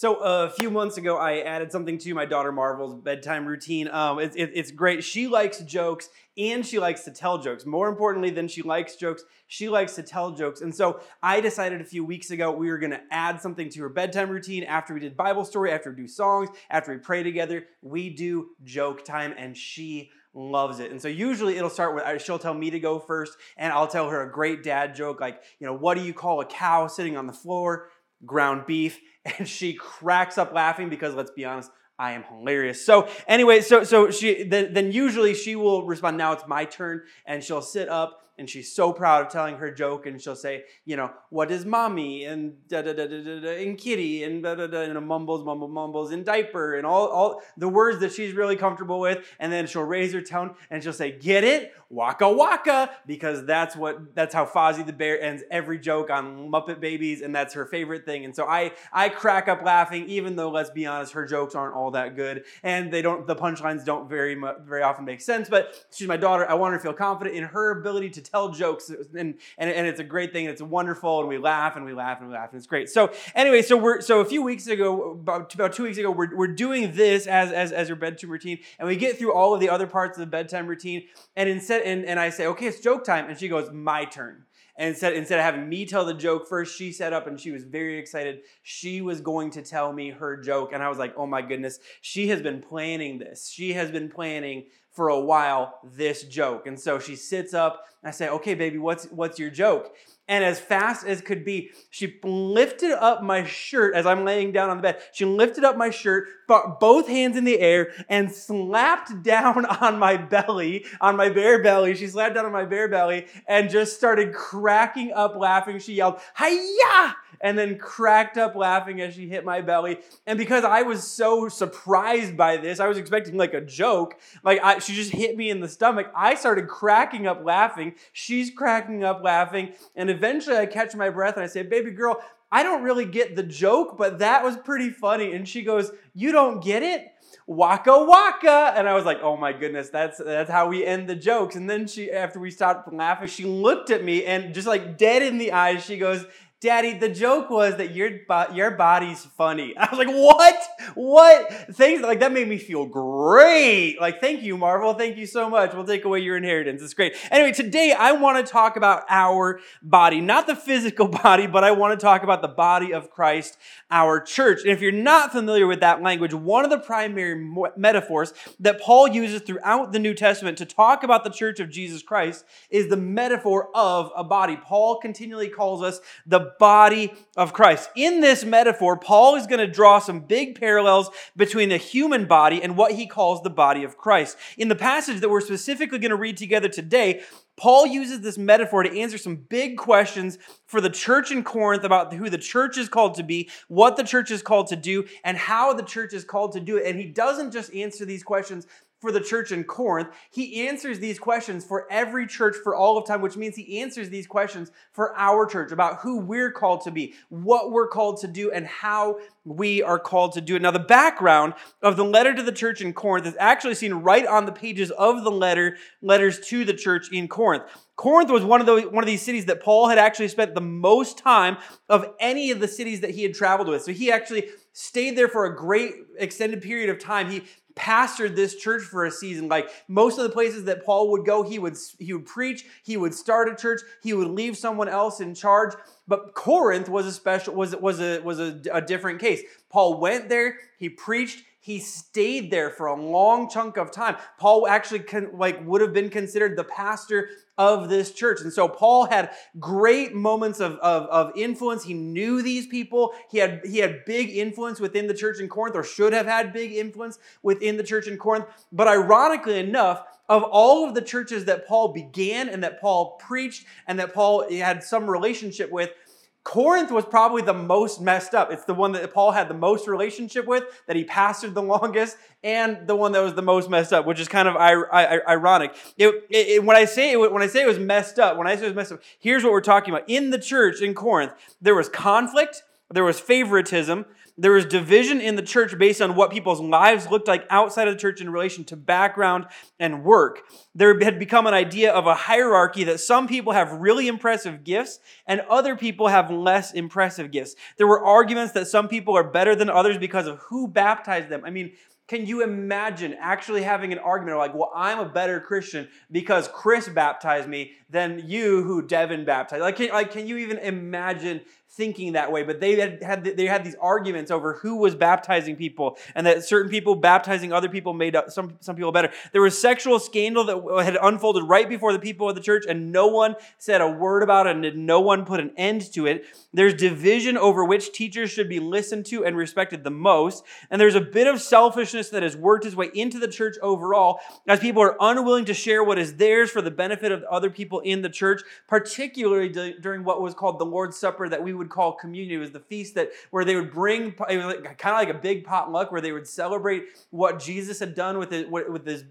So uh, a few months ago, I added something to my daughter Marvel's bedtime routine. Um, it's, it, it's great. She likes jokes and she likes to tell jokes. More importantly than she likes jokes, she likes to tell jokes. And so I decided a few weeks ago we were going to add something to her bedtime routine. After we did Bible story, after we do songs, after we pray together, we do joke time, and she loves it. And so usually it'll start with she'll tell me to go first, and I'll tell her a great dad joke like, you know, what do you call a cow sitting on the floor? Ground beef and she cracks up laughing because let's be honest, I am hilarious. So anyway, so so she then, usually she will respond. Now it's my turn, and she'll sit up and she's so proud of telling her joke and she'll say you know what is mommy? and da da da da da, da and kitty and da da da and mumbles mumble mumbles and diaper and all all the words that she's really comfortable with. And then she'll raise her tone and she'll say get it? Waka waka! because that's what that's how Fozzie the bear ends every joke on Muppet Babies and that's her favorite thing. And so I I crack up laughing even though let's be honest her jokes aren't all that good and they don't the punchlines don't very much, very often make sense but she's my daughter. I want her to feel confident in her ability to tell jokes, and, and, and it's a great thing, and it's wonderful, and we laugh and we laugh and we laugh, and it's great. So anyway, so we're so a few weeks ago, about, about two weeks ago, we're, we're doing this as, as as your bedtime routine, and we get through all of the other parts of the bedtime routine, and instead, and, and I say, okay, it's joke time, and she goes, my turn. And instead, instead of having me tell the joke first, she set up and she was very excited. She was going to tell me her joke. And I was like, oh my goodness, she has been planning this. She has been planning for a while this joke. And so she sits up. and I say, okay, baby, what's, what's your joke? And as fast as could be, she lifted up my shirt as I'm laying down on the bed. She lifted up my shirt, both hands in the air, and slapped down on my belly, on my bare belly. She slapped down on my bare belly and just started cracking up laughing. She yelled, Hiya! and then cracked up laughing as she hit my belly. And because I was so surprised by this, I was expecting like a joke. Like I, she just hit me in the stomach. I started cracking up laughing. She's cracking up laughing. And eventually I catch my breath and I say, Baby girl, I don't really get the joke, but that was pretty funny. And she goes, You don't get it? Waka waka. And I was like, oh my goodness, that's that's how we end the jokes. And then she, after we stopped laughing, she looked at me and just like dead in the eyes, she goes, Daddy, the joke was that your your body's funny. I was like, what? What? Things like that made me feel great. Like, thank you, Marvel. Thank you so much. We'll take away your inheritance. It's great. Anyway, today I want to talk about our body, not the physical body, but I want to talk about the body of Christ, our church. And if you're not familiar with that language, one of the primary metaphors that Paul uses throughout the New Testament to talk about the church of Jesus Christ is the metaphor of a body. Paul continually calls us the body of Christ. In this metaphor, Paul is going to draw some big parallels between the human body and what he calls the body of Christ. In the passage that we're specifically going to read together today, Paul uses this metaphor to answer some big questions for the church in Corinth about who the church is called to be, what the church is called to do, and how the church is called to do it. And he doesn't just answer these questions for the church in Corinth. He answers these questions for every church for all of time, which means he answers these questions for our church about who we're called to be, what we're called to do, and how we are called to do it. Now, the background of the letter to the church in Corinth is actually seen right on the pages of the letter, letters to the church in Corinth. Corinth was one of those one of these cities that Paul had actually spent the most time of any of the cities that he had traveled with. So he actually stayed there for a great extended period of time. He pastored this church for a season. Like most of the places that Paul would go, he would he would preach, he would start a church, he would leave someone else in charge. But Corinth was a special was was a was a, a different case. Paul went there, he preached, he stayed there for a long chunk of time. Paul actually con, like would have been considered the pastor of this church. And so Paul had great moments of, of, of, influence. He knew these people. He had, he had big influence within the church in Corinth, or should have had big influence within the church in Corinth. But ironically enough, of all of the churches that Paul began and that Paul preached and that Paul had some relationship with, Corinth was probably the most messed up. It's the one that Paul had the most relationship with, that he pastored the longest, and the one that was the most messed up, which is kind of ironic. It, it, when I say it, when I say it was messed up, when I say it was messed up, here's what we're talking about. In the church in Corinth, there was conflict, there was favoritism, There was division in the church based on what people's lives looked like outside of the church in relation to background and work. There had become an idea of a hierarchy that some people have really impressive gifts and other people have less impressive gifts. There were arguments that some people are better than others because of who baptized them. I mean, can you imagine actually having an argument like, well, I'm a better Christian because Chris baptized me than you who Devin baptized? Like, can, like, can you even imagine thinking that way, but they had, had they had these arguments over who was baptizing people, and that certain people baptizing other people made some some people better. There was sexual scandal that had unfolded right before the people of the church, and no one said a word about it, and no one put an end to it. There's division over which teachers should be listened to and respected the most, and there's a bit of selfishness that has worked its way into the church overall, as people are unwilling to share what is theirs for the benefit of other people in the church, particularly during what was called the Lord's Supper that we would call communion. It was the feast that where they would bring kind of like a big potluck where they would celebrate what Jesus had done with it with his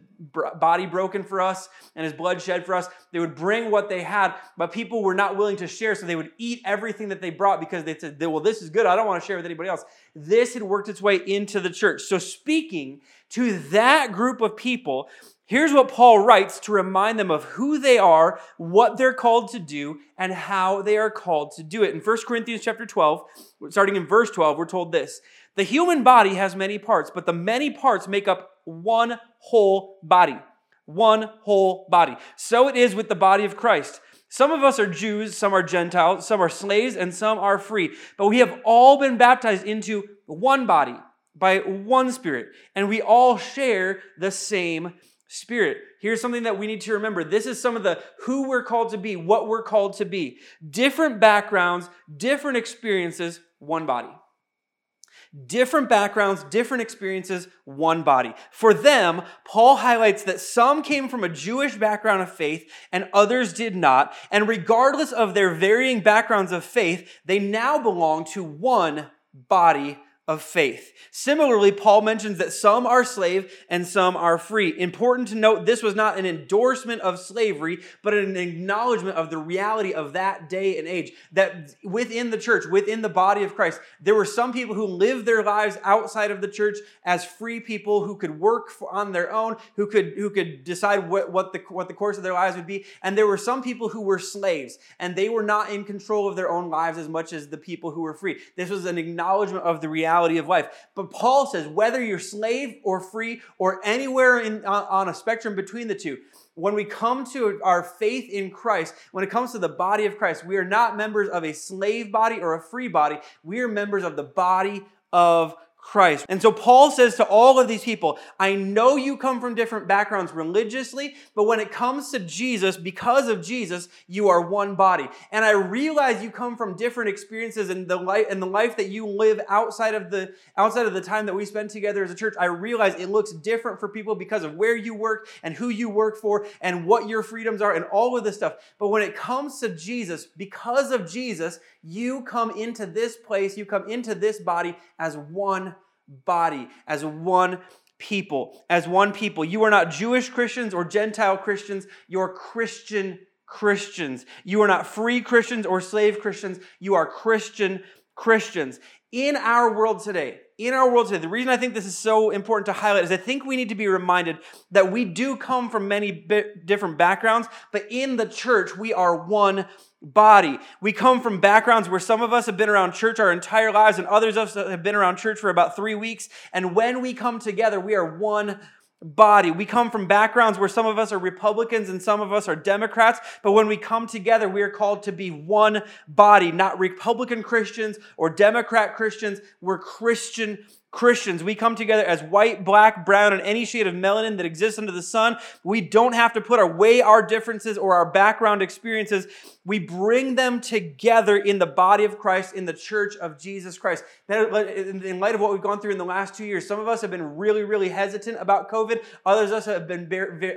body broken for us and his blood shed for us. They would bring what they had, but people were not willing to share, so they would eat everything that they brought because they said, "Well, this is good. I don't want to share with anybody else." This had worked its way into the church. So speaking to that group of people, Here's what Paul writes to remind them of who they are, what they're called to do, and how they are called to do it. In 1 Corinthians chapter 12, starting in verse 12, we're told this. The human body has many parts, but the many parts make up one whole body. One whole body. So it is with the body of Christ. Some of us are Jews, some are Gentiles, some are slaves, and some are free. But we have all been baptized into one body by one spirit, and we all share the same Spirit. Here's something that we need to remember. This is some of the who we're called to be, what we're called to be. Different backgrounds, different experiences, one body. Different backgrounds, different experiences, one body. For them, Paul highlights that some came from a Jewish background of faith and others did not. And regardless of their varying backgrounds of faith, they now belong to one body of faith. Similarly, Paul mentions that some are slave and some are free. Important to note, this was not an endorsement of slavery, but an acknowledgement of the reality of that day and age. That within the church, within the body of Christ, there were some people who lived their lives outside of the church as free people who could work on their own, who could who could decide what, what the what the course of their lives would be. And there were some people who were slaves, and they were not in control of their own lives as much as the people who were free. This was an acknowledgement of the reality reality of life. But Paul says, whether you're slave or free or anywhere in, uh, on a spectrum between the two, when we come to our faith in Christ, when it comes to the body of Christ, we are not members of a slave body or a free body. We are members of the body of Christ. And so Paul says to all of these people, I know you come from different backgrounds religiously, but when it comes to Jesus, because of Jesus, you are one body. And I realize you come from different experiences in the life and the life that you live outside of the outside of the time that we spend together as a church. I realize it looks different for people because of where you work and who you work for and what your freedoms are and all of this stuff. But when it comes to Jesus, because of Jesus, you come into this place, you come into this body as one body, as one people, as one people. You are not Jewish Christians or Gentile Christians, you're Christian Christians. You are not free Christians or slave Christians, you are Christian Christians. In our world today, in our world today, the reason I think this is so important to highlight is I think we need to be reminded that we do come from many different backgrounds, but in the church, we are one body. We come from backgrounds where some of us have been around church our entire lives and others of us have been around church for about three weeks. And when we come together, we are one body. We come from backgrounds where some of us are Republicans and some of us are Democrats, but when we come together, we are called to be one body, not Republican Christians or Democrat Christians. We're Christian Christians, we come together as white, black, brown, and any shade of melanin that exists under the sun. We don't have to put away our differences or our background experiences. We bring them together in the body of Christ, in the church of Jesus Christ. In light of what we've gone through in the last two years, some of us have been really, really hesitant about COVID. Others of us have been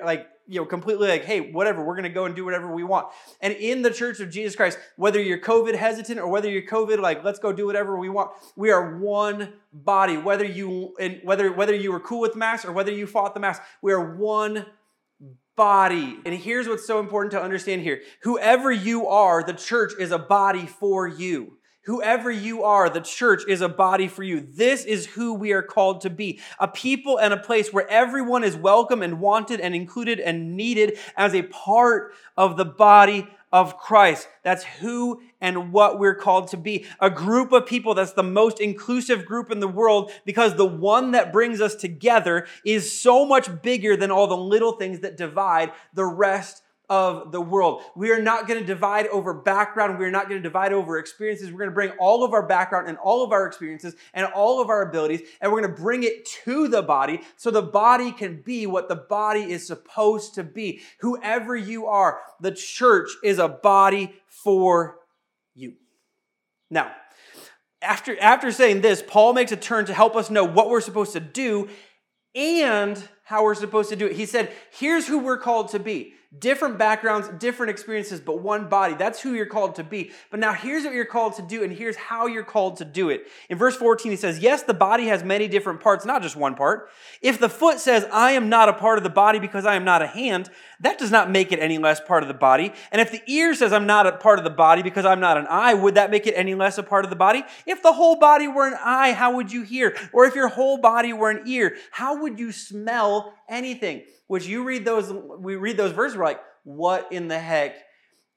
like you know, completely like, hey, whatever, we're going to go and do whatever we want. And in the church of Jesus Christ, whether you're COVID hesitant or whether you're COVID like, let's go do whatever we want, we are one body. Whether you and whether whether you were cool with mass or whether you fought the mass, we are one body. And here's what's so important to understand here: whoever you are, the church is a body for you. Whoever you are, the church is a body for you. This is who we are called to be a people and a place where everyone is welcome and wanted and included and needed as a part of the body of Christ. That's who and what we're called to be. A group of people that's the most inclusive group in the world because the one that brings us together is so much bigger than all the little things that divide the rest of the world. We are not going to divide over background. We're not going to divide over experiences. We're going to bring all of our background and all of our experiences and all of our abilities, and we're going to bring it to the body so the body can be what the body is supposed to be. Whoever you are, the church is a body for you. Now, after, after saying this, Paul makes a turn to help us know what we're supposed to do and how we're supposed to do it. He said, Here's who we're called to be different backgrounds, different experiences, but one body. That's who you're called to be. But now here's what you're called to do, and here's how you're called to do it. In verse 14, he says, Yes, the body has many different parts, not just one part. If the foot says, I am not a part of the body because I am not a hand, that does not make it any less part of the body. And if the ear says, I'm not a part of the body because I'm not an eye, would that make it any less a part of the body? If the whole body were an eye, how would you hear? Or if your whole body were an ear, how would you smell anything? Which you read those, we read those verses, we're like, what in the heck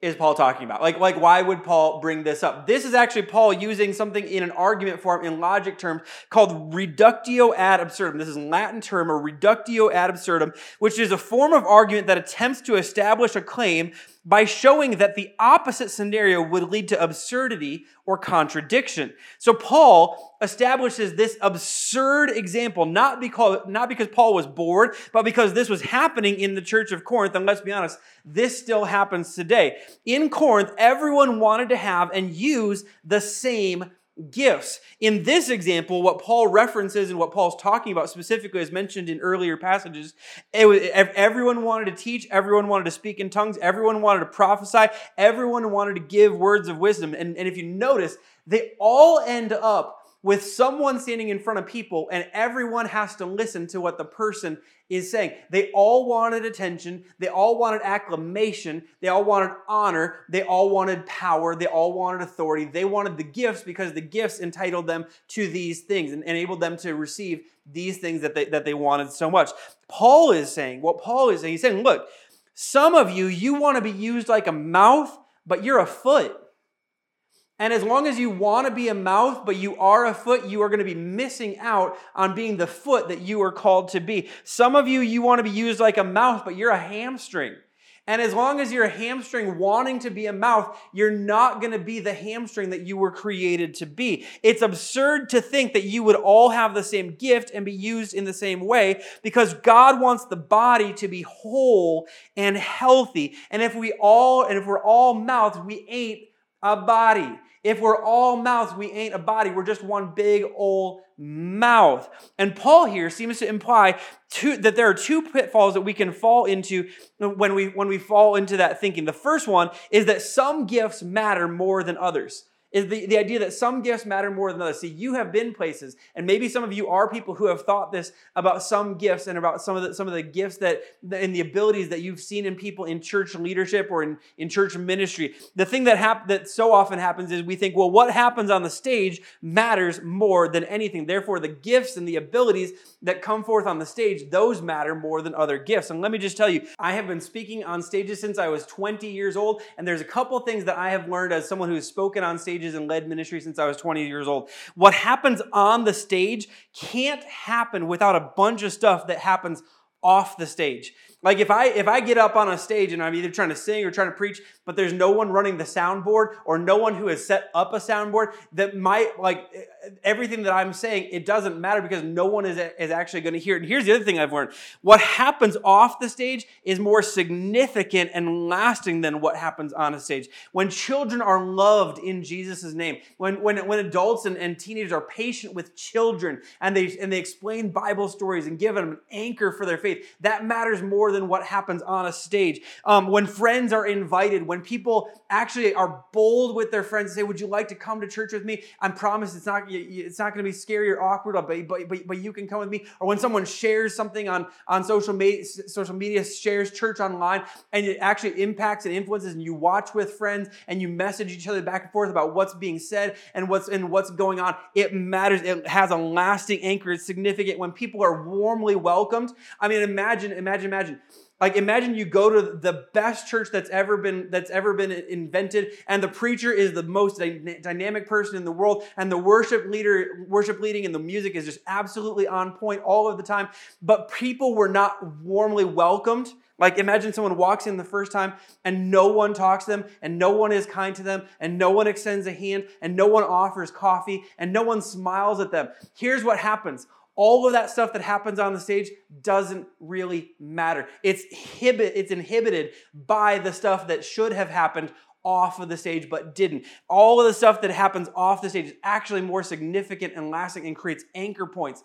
is Paul talking about? Like, like, why would Paul bring this up? This is actually Paul using something in an argument form in logic terms called reductio ad absurdum. This is a Latin term, or reductio ad absurdum, which is a form of argument that attempts to establish a claim by showing that the opposite scenario would lead to absurdity or contradiction. So Paul establishes this absurd example, not because, not because Paul was bored, but because this was happening in the church of Corinth. And let's be honest, this still happens today. In Corinth, everyone wanted to have and use the same gifts. In this example, what Paul references and what Paul's talking about specifically is mentioned in earlier passages. Was, everyone wanted to teach, everyone wanted to speak in tongues, everyone wanted to prophesy, everyone wanted to give words of wisdom. And, and if you notice, they all end up with someone standing in front of people and everyone has to listen to what the person is saying. They all wanted attention. They all wanted acclamation. They all wanted honor. They all wanted power. They all wanted authority. They wanted the gifts because the gifts entitled them to these things and enabled them to receive these things that they, that they wanted so much. Paul is saying, what Paul is saying, he's saying, look, some of you, you want to be used like a mouth, but you're a foot. And as long as you want to be a mouth, but you are a foot, you are going to be missing out on being the foot that you are called to be. Some of you, you want to be used like a mouth, but you're a hamstring. And as long as you're a hamstring wanting to be a mouth, you're not going to be the hamstring that you were created to be. It's absurd to think that you would all have the same gift and be used in the same way because God wants the body to be whole and healthy. And if we all, and if we're all mouths, we ain't a body. If we're all mouths, we ain't a body. We're just one big old mouth. And Paul here seems to imply two, that there are two pitfalls that we can fall into when we, when we fall into that thinking. The first one is that some gifts matter more than others is the, the idea that some gifts matter more than others. See, you have been places, and maybe some of you are people who have thought this about some gifts and about some of the, some of the gifts that and the abilities that you've seen in people in church leadership or in, in church ministry. The thing that hap- that so often happens is we think, well, what happens on the stage matters more than anything. Therefore, the gifts and the abilities that come forth on the stage, those matter more than other gifts. And let me just tell you, I have been speaking on stages since I was 20 years old, and there's a couple things that I have learned as someone who's spoken on stages stages and led ministry since I was 20 years old. What happens on the stage can't happen without a bunch of stuff that happens off the stage. Like if I if I get up on a stage and I'm either trying to sing or trying to preach, but there's no one running the soundboard or no one who has set up a soundboard, that might like everything that I'm saying, it doesn't matter because no one is, is actually going to hear it. And here's the other thing I've learned. What happens off the stage is more significant and lasting than what happens on a stage. When children are loved in Jesus' name, when, when, when adults and, and teenagers are patient with children and they, and they explain Bible stories and give them an anchor for their faith, that matters more than what happens on a stage. Um, when friends are invited, when people actually are bold with their friends and say, "Would you like to come to church with me?" I promise it's not it's not going to be scary or awkward, but, but but but you can come with me. Or when someone shares something on on social media, social media shares church online, and it actually impacts and influences, and you watch with friends and you message each other back and forth about what's being said and what's and what's going on. It matters. It has a lasting anchor. It's significant when people are warmly welcomed. I mean, imagine, imagine, imagine like imagine you go to the best church that's ever been that's ever been invented and the preacher is the most dy- dynamic person in the world and the worship leader worship leading and the music is just absolutely on point all of the time but people were not warmly welcomed. Like imagine someone walks in the first time and no one talks to them and no one is kind to them and no one extends a hand and no one offers coffee and no one smiles at them. Here's what happens all of that stuff that happens on the stage doesn't really matter. It's, it's inhibited by the stuff that should have happened off of the stage but didn't. All of the stuff that happens off the stage is actually more significant and lasting and creates anchor points.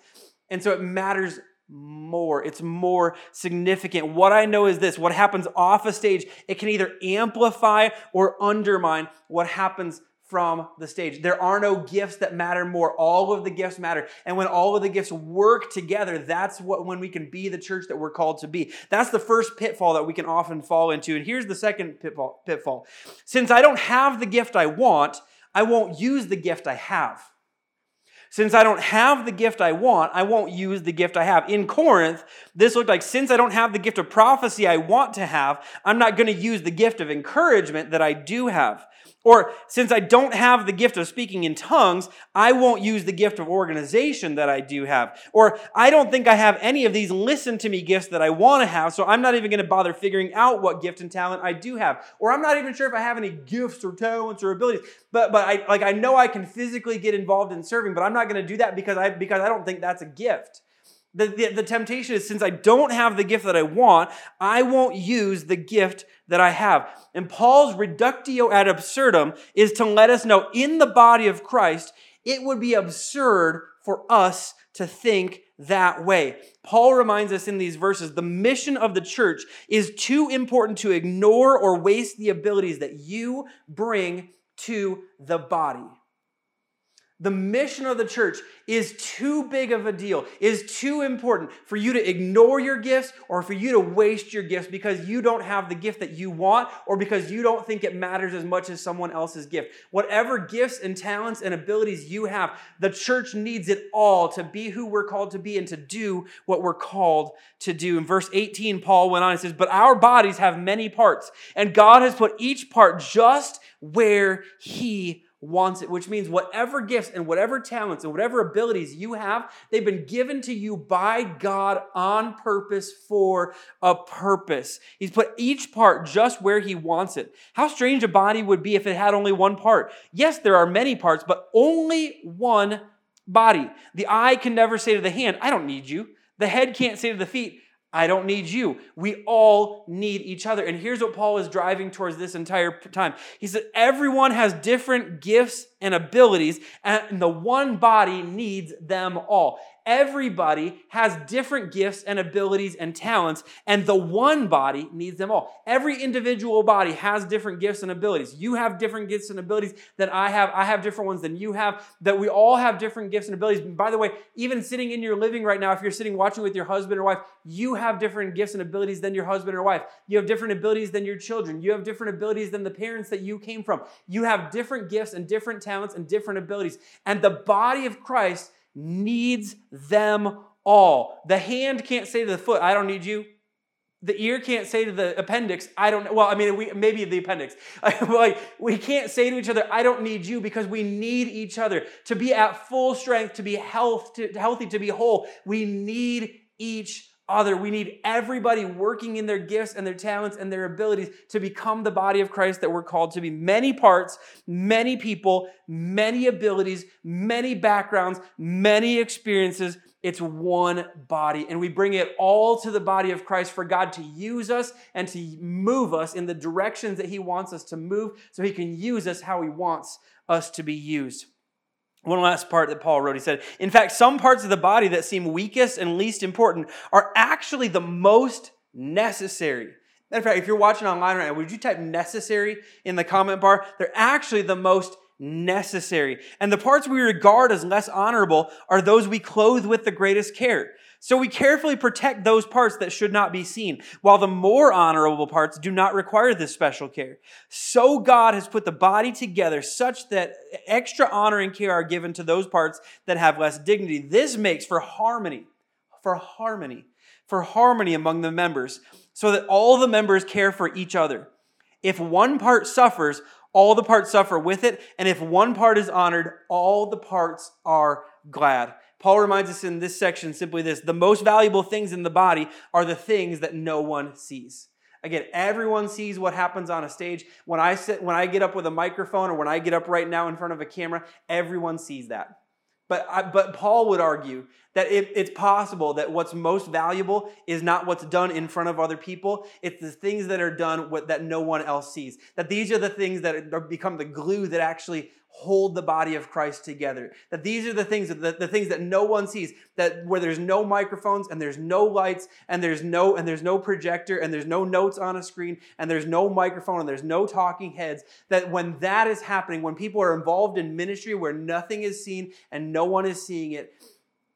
And so it matters more. It's more significant. What I know is this what happens off a stage, it can either amplify or undermine what happens from the stage. There are no gifts that matter more. All of the gifts matter. And when all of the gifts work together, that's what when we can be the church that we're called to be. That's the first pitfall that we can often fall into. And here's the second pitfall. pitfall. Since I don't have the gift I want, I won't use the gift I have. Since I don't have the gift I want, I won't use the gift I have. In Corinth, this looked like since I don't have the gift of prophecy I want to have, I'm not going to use the gift of encouragement that I do have. Or since I don't have the gift of speaking in tongues, I won't use the gift of organization that I do have. Or I don't think I have any of these listen to me gifts that I want to have, so I'm not even going to bother figuring out what gift and talent I do have. Or I'm not even sure if I have any gifts or talents or abilities. But but I like I know I can physically get involved in serving, but I'm not going to do that because I because I don't think that's a gift. The, the, the, temptation is since I don't have the gift that I want, I won't use the gift that I have. And Paul's reductio ad absurdum is to let us know in the body of Christ, it would be absurd for us to think that way. Paul reminds us in these verses the mission of the church is too important to ignore or waste the abilities that you bring to the body the mission of the church is too big of a deal, is too important for you to ignore your gifts or for you to waste your gifts because you don't have the gift that you want or because you don't think it matters as much as someone else's gift. Whatever gifts and talents and abilities you have, the church needs it all to be who we're called to be and to do what we're called to do. In verse 18, Paul went on and says, But our bodies have many parts, and God has put each part just where He wants it, which means whatever gifts and whatever talents and whatever abilities you have, they've been given to you by God on purpose for a purpose. He's put each part just where He wants it. How strange a body would be if it had only one part. Yes, there are many parts, but only one body. The eye can never say to the hand, I don't need you. The head can't say to the feet, I don't need you. We all need each other. And here's what Paul is driving towards this entire time. He said, Everyone has different gifts and abilities, and the one body needs them all. Everybody has different gifts and abilities and talents, and the one body needs them all. Every individual body has different gifts and abilities. You have different gifts and abilities than I have. I have different ones than you have. That we all have different gifts and abilities. And by the way, even sitting in your living right now, if you're sitting watching with your husband or wife, you have different gifts and abilities than your husband or wife. You have different abilities than your children. You have different abilities than the parents that you came from. You have different gifts and different talents and different abilities. And the body of Christ needs them all. The hand can't say to the foot, I don't need you. The ear can't say to the appendix, I don't, well, I mean, we, maybe the appendix. like, we can't say to each other, I don't need you because we need each other to be at full strength, to be health, to, healthy, to be whole. We need each other. We need everybody working in their gifts and their talents and their abilities to become the body of Christ that we're called to be. Many parts, many people, many abilities, many backgrounds, many experiences. It's one body. And we bring it all to the body of Christ for God to use us and to move us in the directions that He wants us to move so He can use us how He wants us to be used. One last part that Paul wrote, he said, In fact, some parts of the body that seem weakest and least important are actually the most necessary. Matter of fact, if you're watching online right now, would you type necessary in the comment bar? They're actually the most necessary. And the parts we regard as less honorable are those we clothe with the greatest care. So we carefully protect those parts that should not be seen, while the more honorable parts do not require this special care. So God has put the body together such that extra honor and care are given to those parts that have less dignity. This makes for harmony, for harmony, for harmony among the members, so that all the members care for each other. If one part suffers, all the parts suffer with it, and if one part is honored, all the parts are glad. Paul reminds us in this section simply this the most valuable things in the body are the things that no one sees. Again, everyone sees what happens on a stage. When I sit, when I get up with a microphone or when I get up right now in front of a camera, everyone sees that. But, I, but Paul would argue that it, it's possible that what's most valuable is not what's done in front of other people. It's the things that are done that no one else sees. That these are the things that become the glue that actually hold the body of Christ together. That these are the things that the, the, things that no one sees. That where there's no microphones and there's no lights and there's no and there's no projector and there's no notes on a screen and there's no microphone and there's no talking heads. That when that is happening, when people are involved in ministry where nothing is seen and no one is seeing it,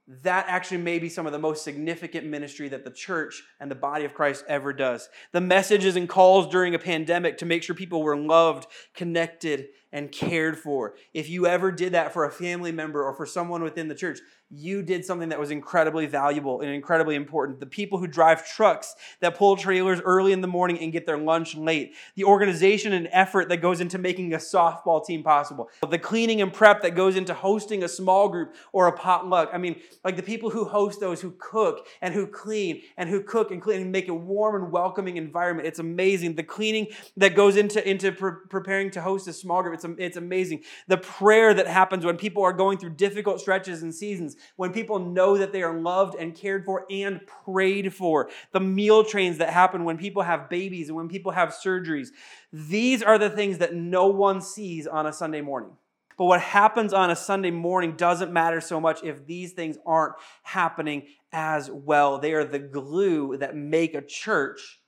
that actually may be some of the most significant ministry that the church and the body of Christ ever does. The messages and calls during a pandemic to make sure people were loved, connected, and cared for. If you ever did that for a family member or for someone within the church, you did something that was incredibly valuable and incredibly important. The people who drive trucks that pull trailers early in the morning and get their lunch late. The organization and effort that goes into making a softball team possible. The cleaning and prep that goes into hosting a small group or a potluck. I mean, like the people who host those who cook and who clean and who cook and clean and make a warm and welcoming environment. It's amazing. The cleaning that goes into, into pre- preparing to host a small group. It's, it's amazing. The prayer that happens when people are going through difficult stretches and seasons when people know that they are loved and cared for and prayed for, the meal trains that happen when people have babies and when people have surgeries. These are the things that no one sees on a Sunday morning. But what happens on a Sunday morning doesn't matter so much if these things aren't happening as well. They are the glue that make a church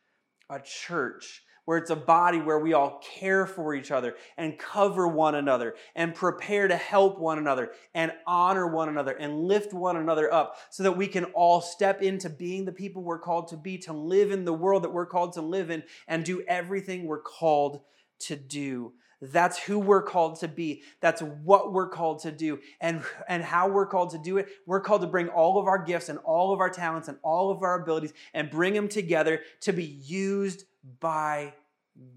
a church where it's a body where we all care for each other and cover one another and prepare to help one another and honor one another and lift one another up so that we can all step into being the people we're called to be, to live in the world that we're called to live in, and do everything we're called to do. That's who we're called to be. That's what we're called to do. And, and how we're called to do it. We're called to bring all of our gifts and all of our talents and all of our abilities and bring them together to be used by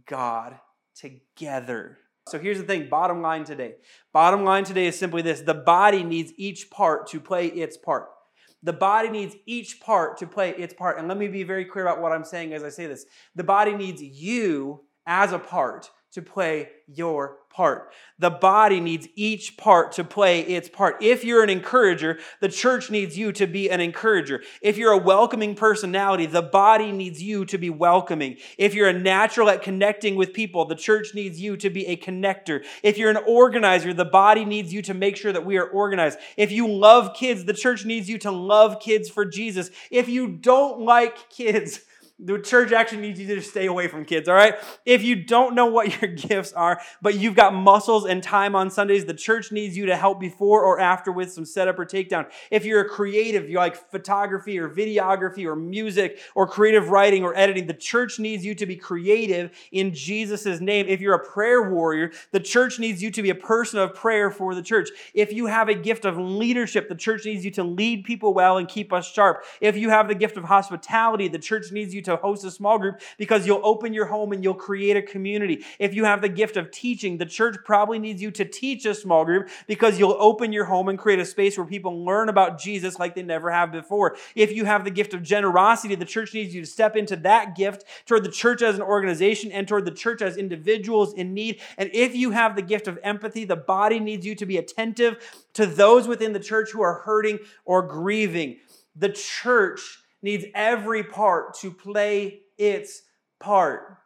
God together. So here's the thing bottom line today. Bottom line today is simply this the body needs each part to play its part. The body needs each part to play its part. And let me be very clear about what I'm saying as I say this. The body needs you as a part to play your part. The body needs each part to play its part. If you're an encourager, the church needs you to be an encourager. If you're a welcoming personality, the body needs you to be welcoming. If you're a natural at connecting with people, the church needs you to be a connector. If you're an organizer, the body needs you to make sure that we are organized. If you love kids, the church needs you to love kids for Jesus. If you don't like kids, the church actually needs you to stay away from kids, all right? If you don't know what your gifts are, but you've got muscles and time on Sundays, the church needs you to help before or after with some setup or takedown. If you're a creative, you like photography or videography or music or creative writing or editing, the church needs you to be creative in Jesus' name. If you're a prayer warrior, the church needs you to be a person of prayer for the church. If you have a gift of leadership, the church needs you to lead people well and keep us sharp. If you have the gift of hospitality, the church needs you to to host a small group because you'll open your home and you'll create a community. If you have the gift of teaching, the church probably needs you to teach a small group because you'll open your home and create a space where people learn about Jesus like they never have before. If you have the gift of generosity, the church needs you to step into that gift toward the church as an organization and toward the church as individuals in need. And if you have the gift of empathy, the body needs you to be attentive to those within the church who are hurting or grieving. The church needs every part to play its part.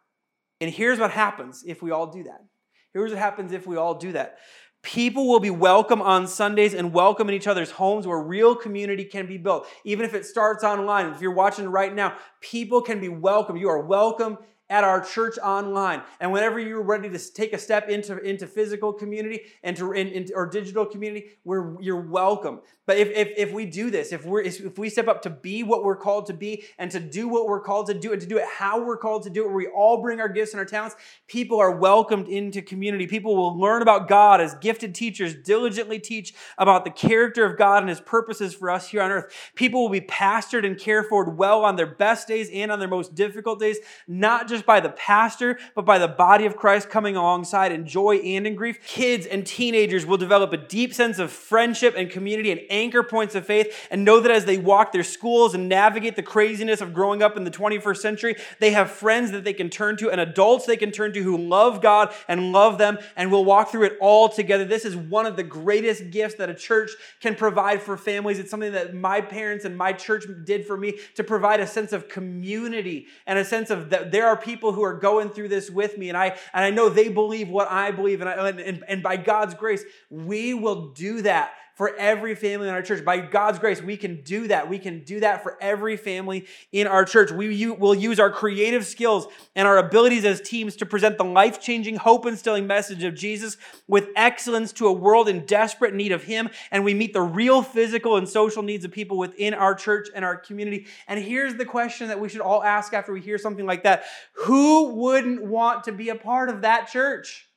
And here's what happens if we all do that. Here's what happens if we all do that. People will be welcome on Sundays and welcome in each other's homes where real community can be built. Even if it starts online, if you're watching right now, people can be welcome. You are welcome at our church online. And whenever you're ready to take a step into, into physical community and to in, in, or digital community, where you're welcome. But if, if, if we do this, if, we're, if we step up to be what we're called to be and to do what we're called to do and to do it how we're called to do it, where we all bring our gifts and our talents, people are welcomed into community. People will learn about God as gifted teachers diligently teach about the character of God and his purposes for us here on earth. People will be pastored and cared for well on their best days and on their most difficult days, not just by the pastor, but by the body of Christ coming alongside in joy and in grief. Kids and teenagers will develop a deep sense of friendship and community and anchor points of faith and know that as they walk their schools and navigate the craziness of growing up in the 21st century, they have friends that they can turn to and adults they can turn to who love God and love them and will walk through it all together. This is one of the greatest gifts that a church can provide for families. It's something that my parents and my church did for me to provide a sense of community and a sense of that there are people who are going through this with me and I and I know they believe what I believe and, I, and, and by God's grace we will do that for every family in our church. By God's grace, we can do that. We can do that for every family in our church. We will use our creative skills and our abilities as teams to present the life changing, hope instilling message of Jesus with excellence to a world in desperate need of Him. And we meet the real physical and social needs of people within our church and our community. And here's the question that we should all ask after we hear something like that Who wouldn't want to be a part of that church?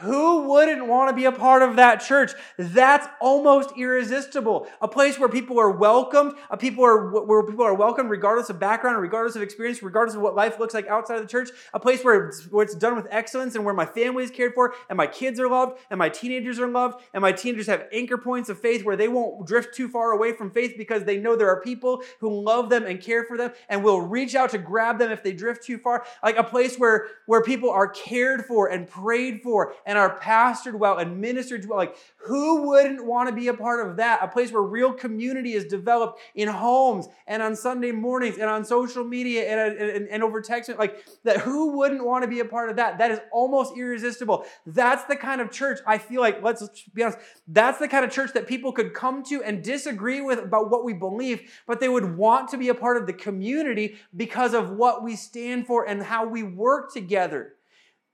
Who wouldn't want to be a part of that church? That's almost irresistible. A place where people are welcomed, a people are where people are welcomed regardless of background, regardless of experience, regardless of what life looks like outside of the church. A place where it's, where it's done with excellence and where my family is cared for, and my kids are loved, and my teenagers are loved, and my teenagers have anchor points of faith where they won't drift too far away from faith because they know there are people who love them and care for them and will reach out to grab them if they drift too far. Like a place where where people are cared for and prayed for and are pastored well and ministered well. Like, who wouldn't want to be a part of that? A place where real community is developed in homes and on Sunday mornings and on social media and, and, and over text. Like, that who wouldn't want to be a part of that? That is almost irresistible. That's the kind of church I feel like, let's be honest, that's the kind of church that people could come to and disagree with about what we believe, but they would want to be a part of the community because of what we stand for and how we work together.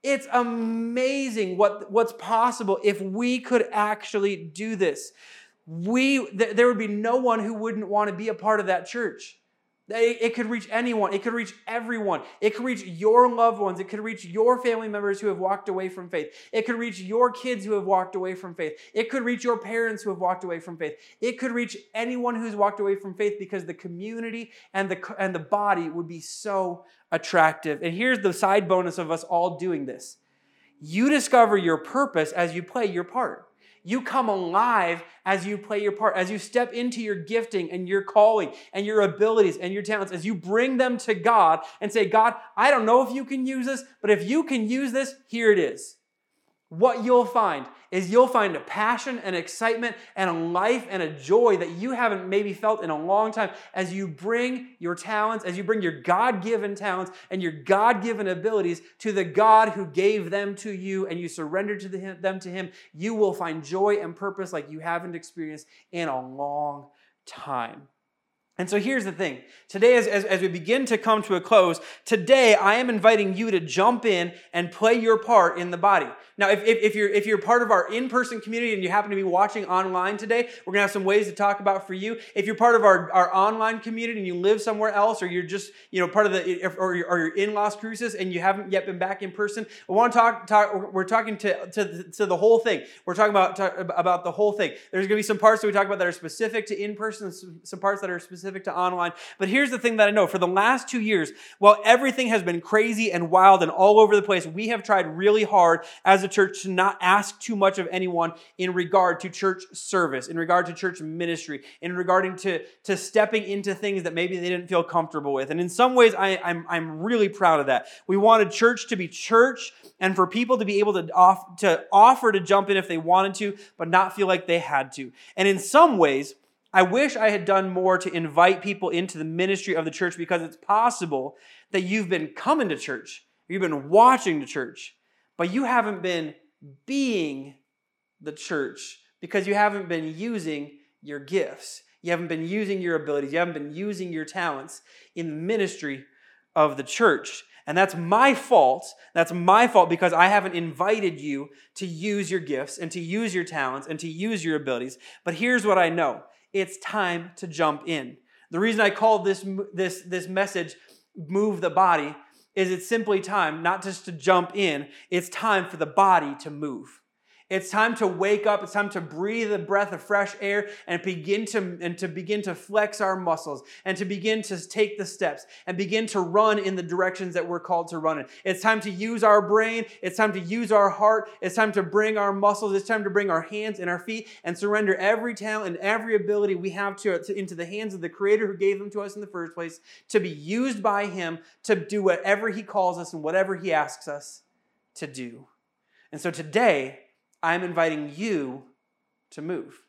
It's amazing what, what's possible if we could actually do this. We, th- there would be no one who wouldn't want to be a part of that church. It could reach anyone. It could reach everyone. It could reach your loved ones. It could reach your family members who have walked away from faith. It could reach your kids who have walked away from faith. It could reach your parents who have walked away from faith. It could reach anyone who's walked away from faith because the community and the, and the body would be so attractive. And here's the side bonus of us all doing this you discover your purpose as you play your part. You come alive as you play your part, as you step into your gifting and your calling and your abilities and your talents, as you bring them to God and say, God, I don't know if you can use this, but if you can use this, here it is. What you'll find is you'll find a passion and excitement and a life and a joy that you haven't maybe felt in a long time as you bring your talents, as you bring your God given talents and your God given abilities to the God who gave them to you and you surrender to the, them to Him. You will find joy and purpose like you haven't experienced in a long time. And so here's the thing. Today, as, as, as, we begin to come to a close, today I am inviting you to jump in and play your part in the body. Now, if, if, if, you're, if you're part of our in person community and you happen to be watching online today, we're going to have some ways to talk about for you. If you're part of our, our online community and you live somewhere else, or you're just you know part of the, or you're, or you're in Las Cruces and you haven't yet been back in person, we want to talk, talk we're talking to, to, to the whole thing. We're talking about, talk, about the whole thing. There's going to be some parts that we talk about that are specific to in person, some parts that are specific to online. But here's the thing that I know for the last two years, while everything has been crazy and wild and all over the place, we have tried really hard as a church to not ask too much of anyone in regard to church service, in regard to church ministry, in regarding to, to stepping into things that maybe they didn't feel comfortable with. And in some ways, I, I'm, I'm really proud of that. We wanted church to be church and for people to be able to, off, to offer to jump in if they wanted to, but not feel like they had to. And in some ways, I wish I had done more to invite people into the ministry of the church because it's possible that you've been coming to church, you've been watching the church, but you haven't been being the church because you haven't been using your gifts. You haven't been using your abilities. You haven't been using your talents in the ministry of the church. And that's my fault. That's my fault because I haven't invited you to use your gifts and to use your talents and to use your abilities. But here's what I know it's time to jump in. The reason I called this, this, this message Move the Body is it's simply time not just to jump in, it's time for the body to move. It's time to wake up. It's time to breathe a breath of fresh air and begin to and to begin to flex our muscles and to begin to take the steps and begin to run in the directions that we're called to run in. It's time to use our brain. It's time to use our heart. It's time to bring our muscles. It's time to bring our hands and our feet and surrender every talent and every ability we have to, to into the hands of the Creator who gave them to us in the first place to be used by Him to do whatever He calls us and whatever He asks us to do. And so today I'm inviting you to move.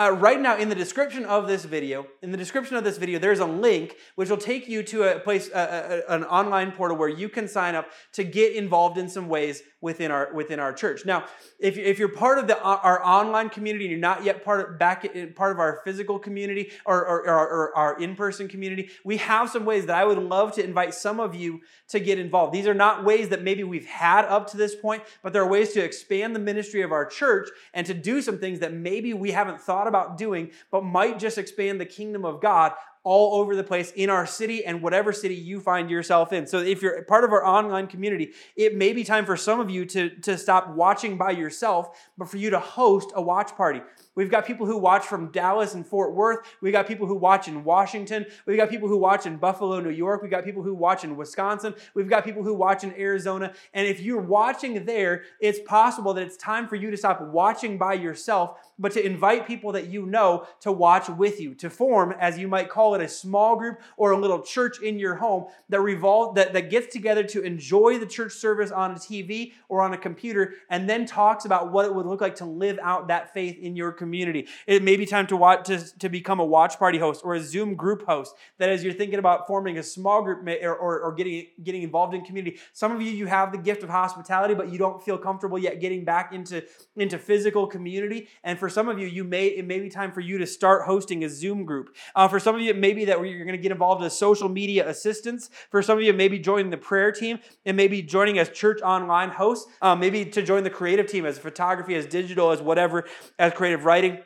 Uh, right now, in the description of this video, in the description of this video, there's a link which will take you to a place, uh, an online portal where you can sign up to get involved in some ways within our within our church. Now, if, if you're part of the uh, our online community and you're not yet part of back in, part of our physical community or, or, or, or our in-person community, we have some ways that I would love to invite some of you to get involved. These are not ways that maybe we've had up to this point, but there are ways to expand the ministry of our church and to do some things that maybe we haven't thought about doing, but might just expand the kingdom of God all over the place in our city and whatever city you find yourself in. So if you're part of our online community, it may be time for some of you to, to stop watching by yourself, but for you to host a watch party. We've got people who watch from Dallas and Fort Worth. We've got people who watch in Washington. We've got people who watch in Buffalo, New York. We've got people who watch in Wisconsin. We've got people who watch in Arizona. And if you're watching there, it's possible that it's time for you to stop watching by yourself, but to invite people that you know to watch with you, to form, as you might call it, a small group or a little church in your home that revolve that, that gets together to enjoy the church service on a TV or on a computer and then talks about what it would look like to live out that faith in your community. It may be time to watch to, to become a watch party host or a Zoom group host. That as you're thinking about forming a small group or, or, or getting getting involved in community. Some of you you have the gift of hospitality, but you don't feel comfortable yet getting back into into physical community. And for some of you, you may it may be time for you to start hosting a Zoom group. Uh, for some of you, it may be that you're going to get involved as social media assistants. For some of you, maybe joining the prayer team and maybe joining as church online hosts. Uh, maybe to join the creative team as photography, as digital, as whatever, as creative writing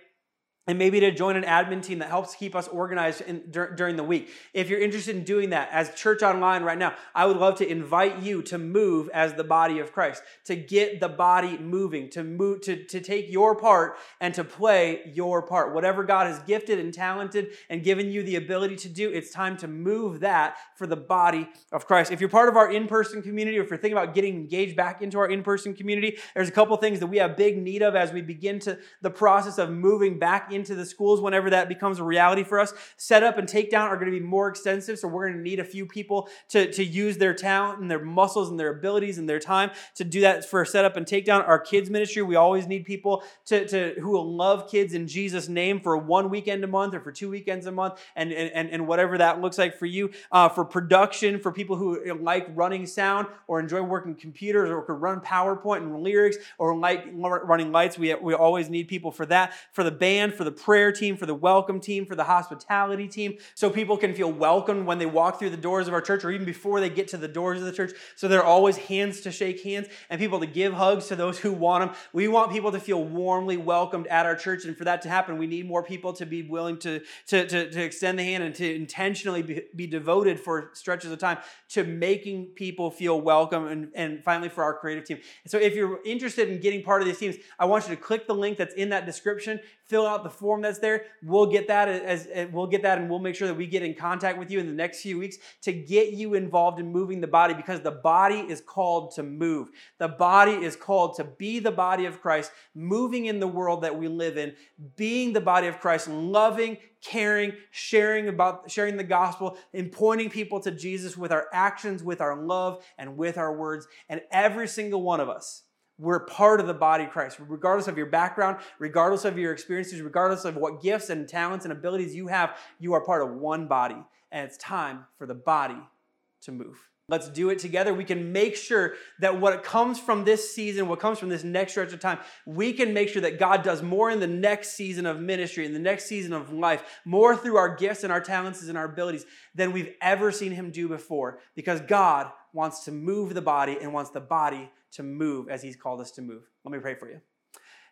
and maybe to join an admin team that helps keep us organized in, dur- during the week. If you're interested in doing that as Church Online right now, I would love to invite you to move as the body of Christ, to get the body moving, to move, to, to take your part and to play your part. Whatever God has gifted and talented and given you the ability to do, it's time to move that for the body of Christ. If you're part of our in-person community, or if you're thinking about getting engaged back into our in-person community, there's a couple things that we have big need of as we begin to the process of moving back into the schools whenever that becomes a reality for us. Setup and takedown are going to be more extensive, so we're going to need a few people to, to use their talent and their muscles and their abilities and their time to do that for setup and takedown. Our kids ministry, we always need people to, to who will love kids in Jesus' name for one weekend a month or for two weekends a month and, and, and whatever that looks like for you. Uh, for production, for people who like running sound or enjoy working computers or could run PowerPoint and lyrics or like running lights, we, we always need people for that. For the band, for the prayer prayer team, for the welcome team, for the hospitality team, so people can feel welcome when they walk through the doors of our church or even before they get to the doors of the church. So there are always hands to shake hands and people to give hugs to those who want them. We want people to feel warmly welcomed at our church. And for that to happen, we need more people to be willing to, to, to, to extend the hand and to intentionally be, be devoted for stretches of time to making people feel welcome and, and finally for our creative team. So if you're interested in getting part of these teams, I want you to click the link that's in that description fill out the form that's there. We'll get that as, as, we'll get that and we'll make sure that we get in contact with you in the next few weeks to get you involved in moving the body because the body is called to move. The body is called to be the body of Christ, moving in the world that we live in, being the body of Christ, loving, caring, sharing about sharing the gospel, and pointing people to Jesus with our actions, with our love, and with our words. And every single one of us we're part of the body of Christ. Regardless of your background, regardless of your experiences, regardless of what gifts and talents and abilities you have, you are part of one body. And it's time for the body to move. Let's do it together. We can make sure that what comes from this season, what comes from this next stretch of time, we can make sure that God does more in the next season of ministry, in the next season of life, more through our gifts and our talents and our abilities than we've ever seen Him do before. Because God wants to move the body and wants the body to move as He's called us to move. Let me pray for you.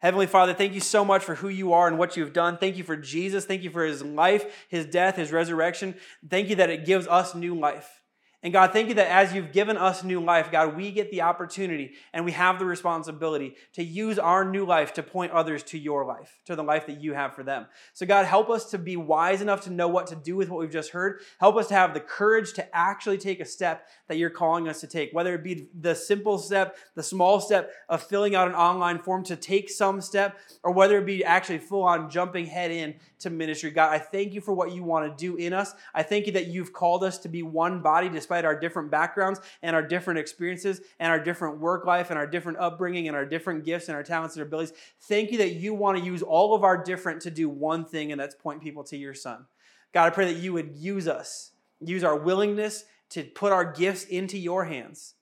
Heavenly Father, thank you so much for who you are and what you've done. Thank you for Jesus. Thank you for his life, his death, his resurrection. Thank you that it gives us new life. And God, thank you that as you've given us new life, God, we get the opportunity and we have the responsibility to use our new life to point others to your life, to the life that you have for them. So, God, help us to be wise enough to know what to do with what we've just heard. Help us to have the courage to actually take a step that you're calling us to take, whether it be the simple step, the small step of filling out an online form to take some step, or whether it be actually full on jumping head in to ministry. God, I thank you for what you want to do in us. I thank you that you've called us to be one body despite our different backgrounds and our different experiences and our different work life and our different upbringing and our different gifts and our talents and abilities. Thank you that you want to use all of our different to do one thing, and that's point people to your son. God, I pray that you would use us, use our willingness to put our gifts into your hands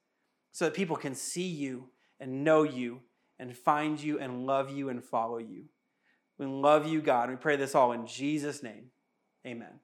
so that people can see you and know you and find you and love you and follow you. We love you, God. We pray this all in Jesus' name. Amen.